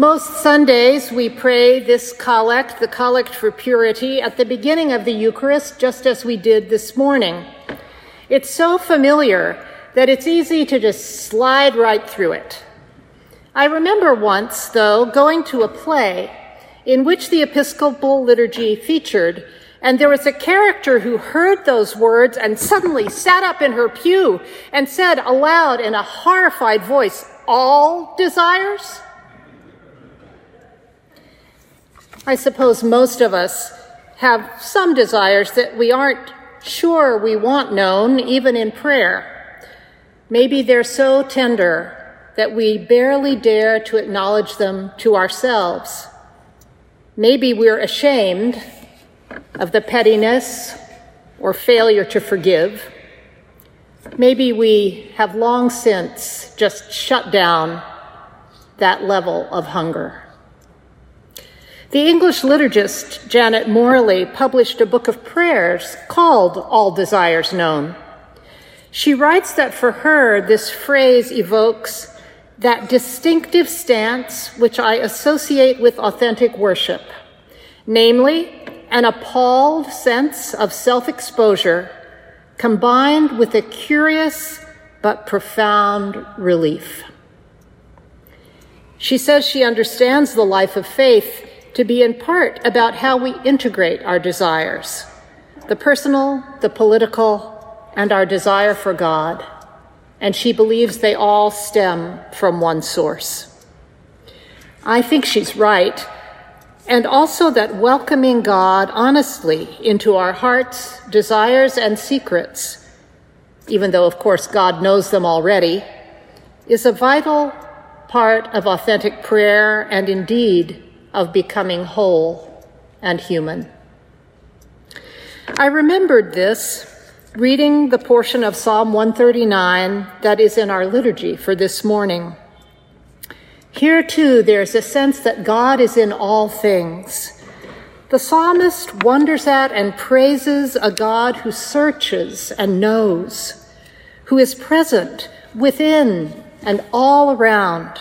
Most Sundays, we pray this collect, the collect for purity, at the beginning of the Eucharist, just as we did this morning. It's so familiar that it's easy to just slide right through it. I remember once, though, going to a play in which the Episcopal liturgy featured, and there was a character who heard those words and suddenly sat up in her pew and said aloud in a horrified voice, All desires? I suppose most of us have some desires that we aren't sure we want known, even in prayer. Maybe they're so tender that we barely dare to acknowledge them to ourselves. Maybe we're ashamed of the pettiness or failure to forgive. Maybe we have long since just shut down that level of hunger. The English liturgist Janet Morley published a book of prayers called All Desires Known. She writes that for her, this phrase evokes that distinctive stance which I associate with authentic worship, namely, an appalled sense of self exposure combined with a curious but profound relief. She says she understands the life of faith to be in part about how we integrate our desires the personal, the political, and our desire for God. And she believes they all stem from one source. I think she's right. And also that welcoming God honestly into our hearts, desires, and secrets, even though, of course, God knows them already, is a vital part of authentic prayer and indeed of becoming whole and human. I remembered this reading the portion of Psalm 139 that is in our liturgy for this morning. Here too, there's a sense that God is in all things. The psalmist wonders at and praises a God who searches and knows, who is present within and all around,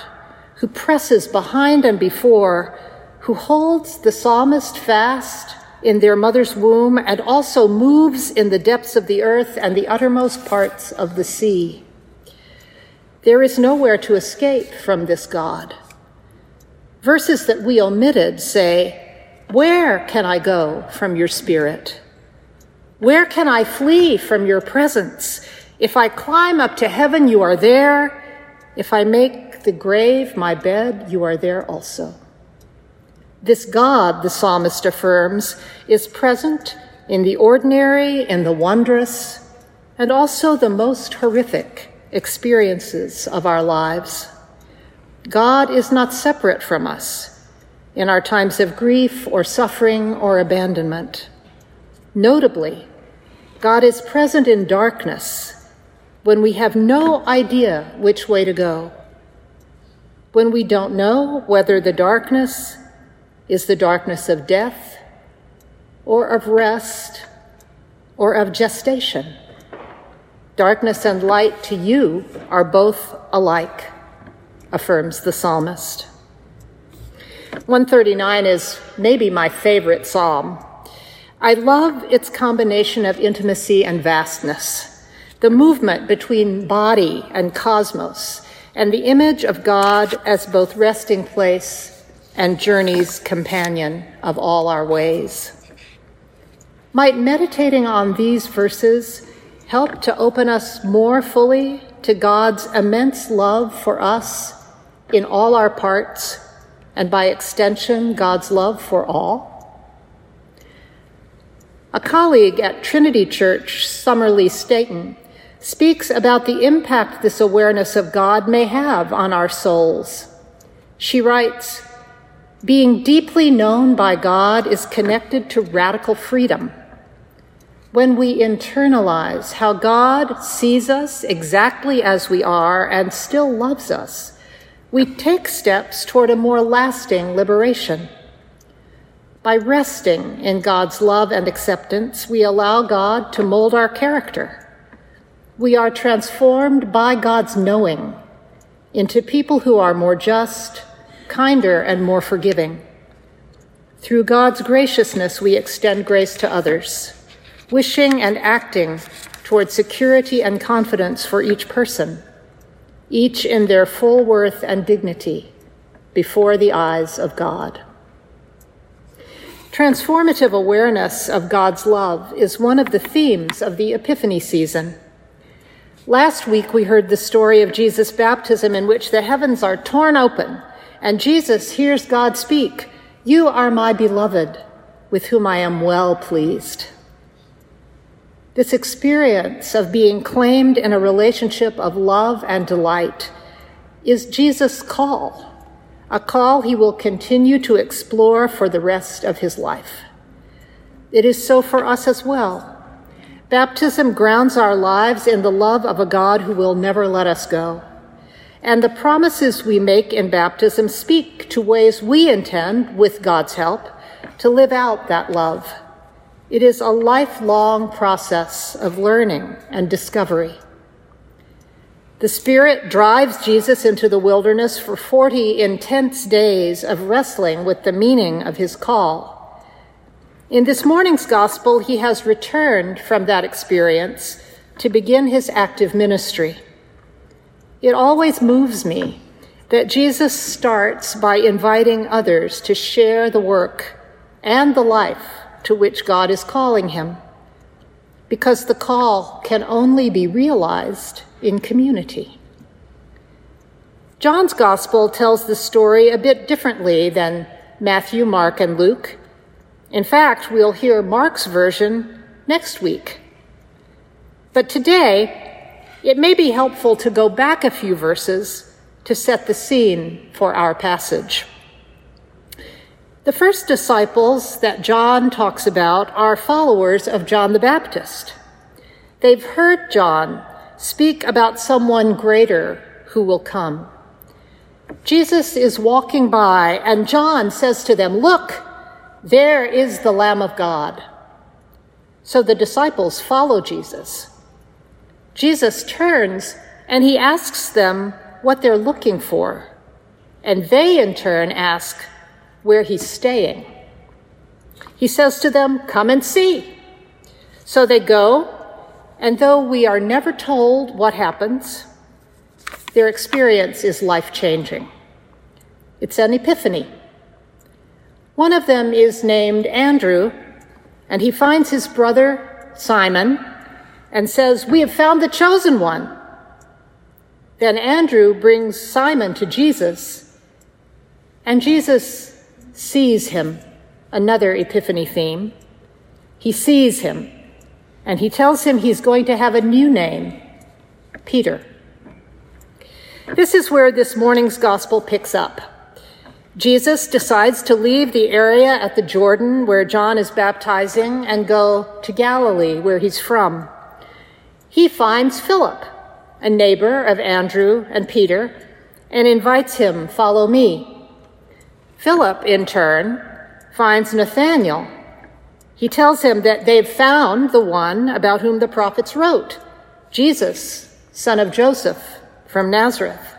who presses behind and before, who holds the psalmist fast in their mother's womb and also moves in the depths of the earth and the uttermost parts of the sea. There is nowhere to escape from this God. Verses that we omitted say, Where can I go from your spirit? Where can I flee from your presence? If I climb up to heaven, you are there. If I make the grave my bed, you are there also. This God, the psalmist affirms, is present in the ordinary, in the wondrous, and also the most horrific experiences of our lives. God is not separate from us in our times of grief or suffering or abandonment. Notably, God is present in darkness when we have no idea which way to go, when we don't know whether the darkness is the darkness of death or of rest or of gestation. Darkness and light to you are both alike, affirms the psalmist. 139 is maybe my favorite psalm. I love its combination of intimacy and vastness, the movement between body and cosmos, and the image of God as both resting place and journey's companion of all our ways. Might meditating on these verses help to open us more fully to God's immense love for us in all our parts, and by extension, God's love for all? A colleague at Trinity Church, Summerlee Staton, speaks about the impact this awareness of God may have on our souls. She writes, being deeply known by God is connected to radical freedom. When we internalize how God sees us exactly as we are and still loves us, we take steps toward a more lasting liberation. By resting in God's love and acceptance, we allow God to mold our character we are transformed by God's knowing into people who are more just, kinder, and more forgiving. Through God's graciousness, we extend grace to others, wishing and acting toward security and confidence for each person, each in their full worth and dignity before the eyes of God. Transformative awareness of God's love is one of the themes of the Epiphany season. Last week, we heard the story of Jesus' baptism in which the heavens are torn open and Jesus hears God speak, You are my beloved, with whom I am well pleased. This experience of being claimed in a relationship of love and delight is Jesus' call, a call he will continue to explore for the rest of his life. It is so for us as well. Baptism grounds our lives in the love of a God who will never let us go. And the promises we make in baptism speak to ways we intend, with God's help, to live out that love. It is a lifelong process of learning and discovery. The Spirit drives Jesus into the wilderness for 40 intense days of wrestling with the meaning of his call. In this morning's gospel, he has returned from that experience to begin his active ministry. It always moves me that Jesus starts by inviting others to share the work and the life to which God is calling him, because the call can only be realized in community. John's gospel tells the story a bit differently than Matthew, Mark, and Luke. In fact, we'll hear Mark's version next week. But today, it may be helpful to go back a few verses to set the scene for our passage. The first disciples that John talks about are followers of John the Baptist. They've heard John speak about someone greater who will come. Jesus is walking by, and John says to them, Look, there is the Lamb of God. So the disciples follow Jesus. Jesus turns and he asks them what they're looking for. And they in turn ask where he's staying. He says to them, Come and see. So they go, and though we are never told what happens, their experience is life changing. It's an epiphany. One of them is named Andrew, and he finds his brother Simon and says, We have found the chosen one. Then Andrew brings Simon to Jesus, and Jesus sees him, another Epiphany theme. He sees him, and he tells him he's going to have a new name, Peter. This is where this morning's gospel picks up. Jesus decides to leave the area at the Jordan where John is baptizing and go to Galilee, where he's from. He finds Philip, a neighbor of Andrew and Peter, and invites him, Follow me. Philip, in turn, finds Nathanael. He tells him that they've found the one about whom the prophets wrote, Jesus, son of Joseph from Nazareth.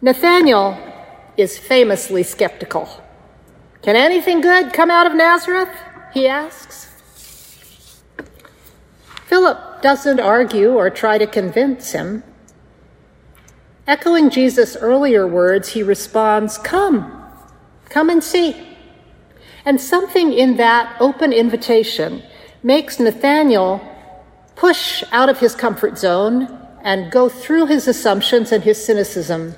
Nathanael is famously skeptical. Can anything good come out of Nazareth? He asks. Philip doesn't argue or try to convince him. Echoing Jesus' earlier words, he responds, Come, come and see. And something in that open invitation makes Nathanael push out of his comfort zone and go through his assumptions and his cynicism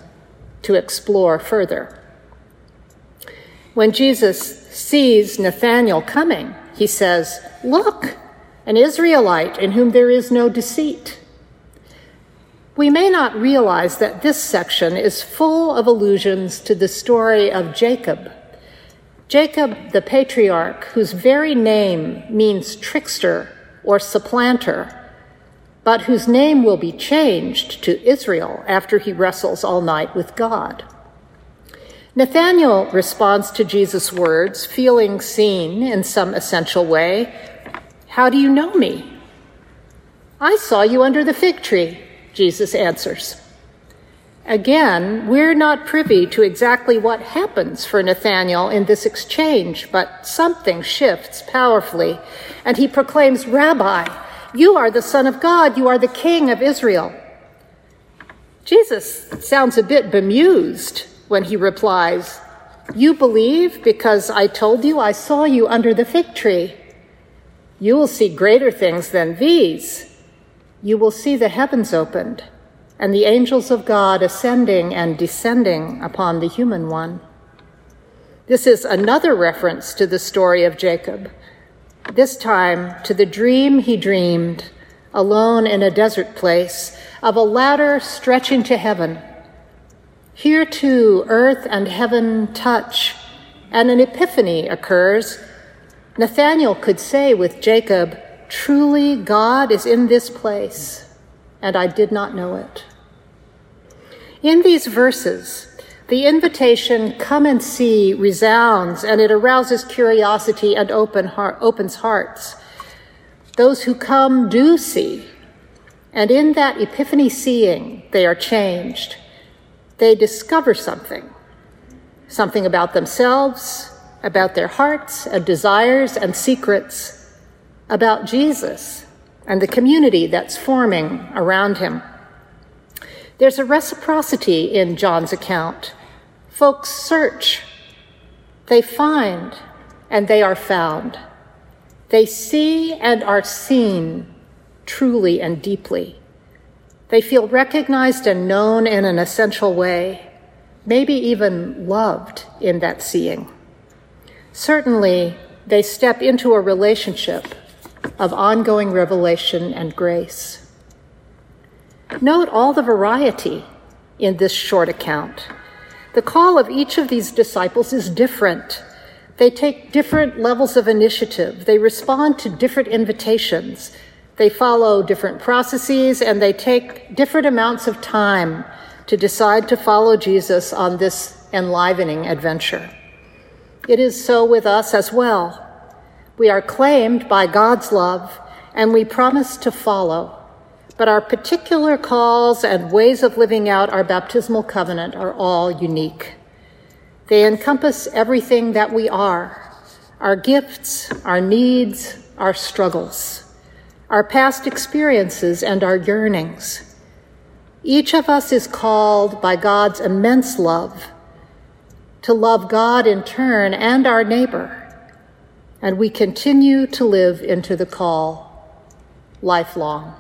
to explore further. When Jesus sees Nathanael coming, he says, Look, an Israelite in whom there is no deceit. We may not realize that this section is full of allusions to the story of Jacob. Jacob, the patriarch, whose very name means trickster or supplanter, but whose name will be changed to Israel after he wrestles all night with God. Nathanael responds to Jesus' words, feeling seen in some essential way. How do you know me? I saw you under the fig tree. Jesus answers. Again, we're not privy to exactly what happens for Nathanael in this exchange, but something shifts powerfully, and he proclaims, Rabbi, you are the Son of God, you are the King of Israel. Jesus sounds a bit bemused when he replies, You believe because I told you I saw you under the fig tree. You will see greater things than these you will see the heavens opened and the angels of God ascending and descending upon the human one. This is another reference to the story of Jacob, this time to the dream he dreamed alone in a desert place of a ladder stretching to heaven. Here too, earth and heaven touch, and an epiphany occurs. Nathanael could say with Jacob, Truly, God is in this place, and I did not know it. In these verses, the invitation, come and see, resounds, and it arouses curiosity and open heart, opens hearts. Those who come do see, and in that epiphany seeing, they are changed. They discover something something about themselves, about their hearts and desires and secrets about Jesus and the community that's forming around him. There's a reciprocity in John's account. Folks search, they find, and they are found. They see and are seen truly and deeply. They feel recognized and known in an essential way, maybe even loved in that seeing. Certainly, they step into a relationship of ongoing revelation and grace. Note all the variety in this short account. The call of each of these disciples is different. They take different levels of initiative. They respond to different invitations. They follow different processes and they take different amounts of time to decide to follow Jesus on this enlivening adventure. It is so with us as well. We are claimed by God's love and we promise to follow. But our particular calls and ways of living out our baptismal covenant are all unique. They encompass everything that we are our gifts, our needs, our struggles, our past experiences, and our yearnings. Each of us is called by God's immense love to love God in turn and our neighbor and we continue to live into the call lifelong.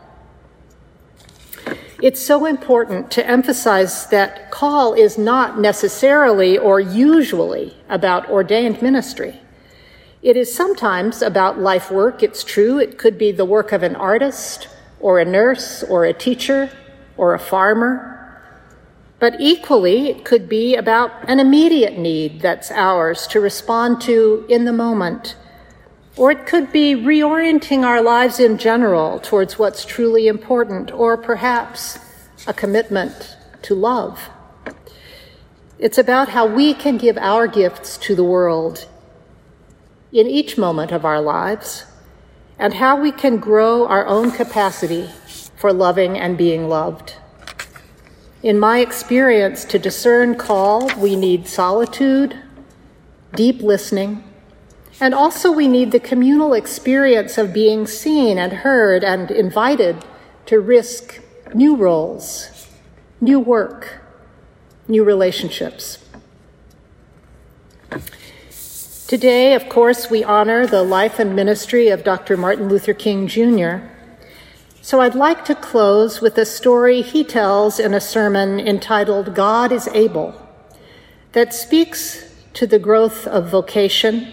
It's so important to emphasize that call is not necessarily or usually about ordained ministry. It is sometimes about life work. It's true. It could be the work of an artist or a nurse or a teacher or a farmer. But equally, it could be about an immediate need that's ours to respond to in the moment or it could be reorienting our lives in general towards what's truly important, or perhaps a commitment to love. It's about how we can give our gifts to the world in each moment of our lives and how we can grow our own capacity for loving and being loved. In my experience, to discern call, we need solitude, deep listening, and also, we need the communal experience of being seen and heard and invited to risk new roles, new work, new relationships. Today, of course, we honor the life and ministry of Dr. Martin Luther King Jr. So I'd like to close with a story he tells in a sermon entitled God is Able that speaks to the growth of vocation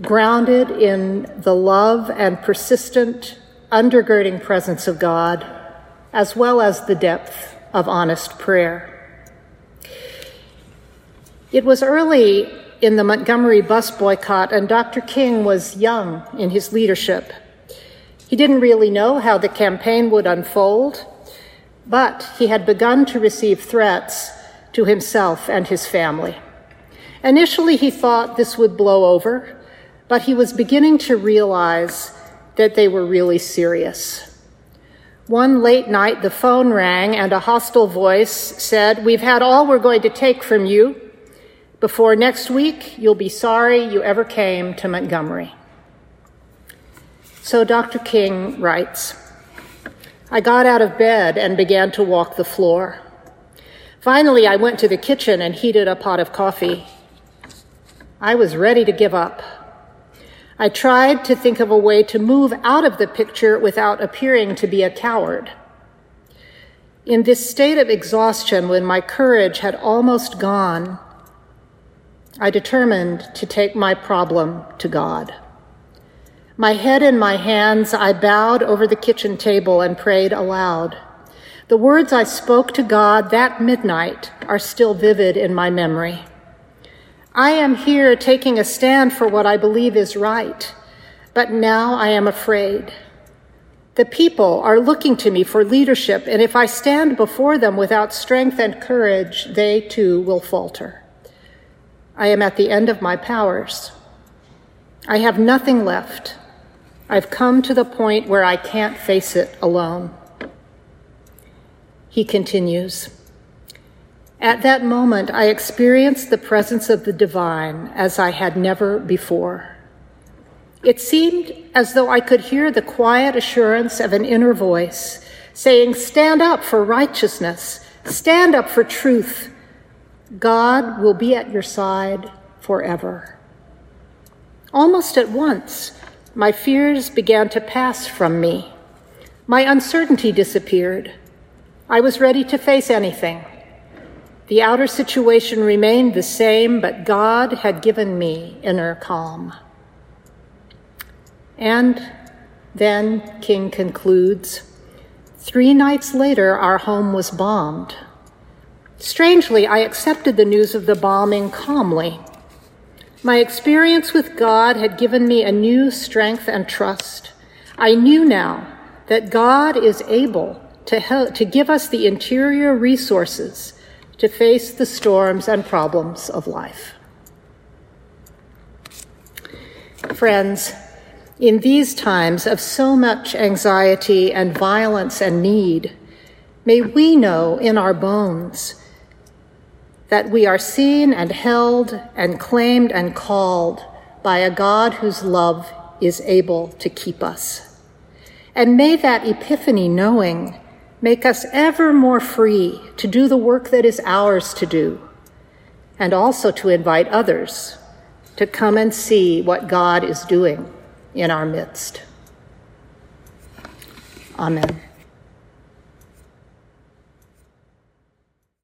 grounded in the love and persistent undergirding presence of God as well as the depth of honest prayer. It was early in the Montgomery bus boycott, and Dr. King was young in his leadership. He didn't really know how the campaign would unfold, but he had begun to receive threats to himself and his family. Initially, he thought this would blow over, but he was beginning to realize that they were really serious. One late night, the phone rang and a hostile voice said, We've had all we're going to take from you. Before next week, you'll be sorry you ever came to Montgomery. So Dr. King writes I got out of bed and began to walk the floor. Finally, I went to the kitchen and heated a pot of coffee. I was ready to give up. I tried to think of a way to move out of the picture without appearing to be a coward. In this state of exhaustion, when my courage had almost gone, I determined to take my problem to God. My head in my hands, I bowed over the kitchen table and prayed aloud. The words I spoke to God that midnight are still vivid in my memory. I am here taking a stand for what I believe is right, but now I am afraid. The people are looking to me for leadership, and if I stand before them without strength and courage, they too will falter. I am at the end of my powers. I have nothing left. I've come to the point where I can't face it alone. He continues. At that moment, I experienced the presence of the divine as I had never before. It seemed as though I could hear the quiet assurance of an inner voice saying, Stand up for righteousness, stand up for truth. God will be at your side forever. Almost at once, my fears began to pass from me. My uncertainty disappeared. I was ready to face anything. The outer situation remained the same, but God had given me inner calm. And then King concludes Three nights later, our home was bombed. Strangely, I accepted the news of the bombing calmly. My experience with God had given me a new strength and trust. I knew now that God is able to, help, to give us the interior resources to face the storms and problems of life. Friends, in these times of so much anxiety and violence and need, may we know in our bones that we are seen and held and claimed and called by a God whose love is able to keep us. And may that epiphany knowing Make us ever more free to do the work that is ours to do, and also to invite others to come and see what God is doing in our midst. Amen.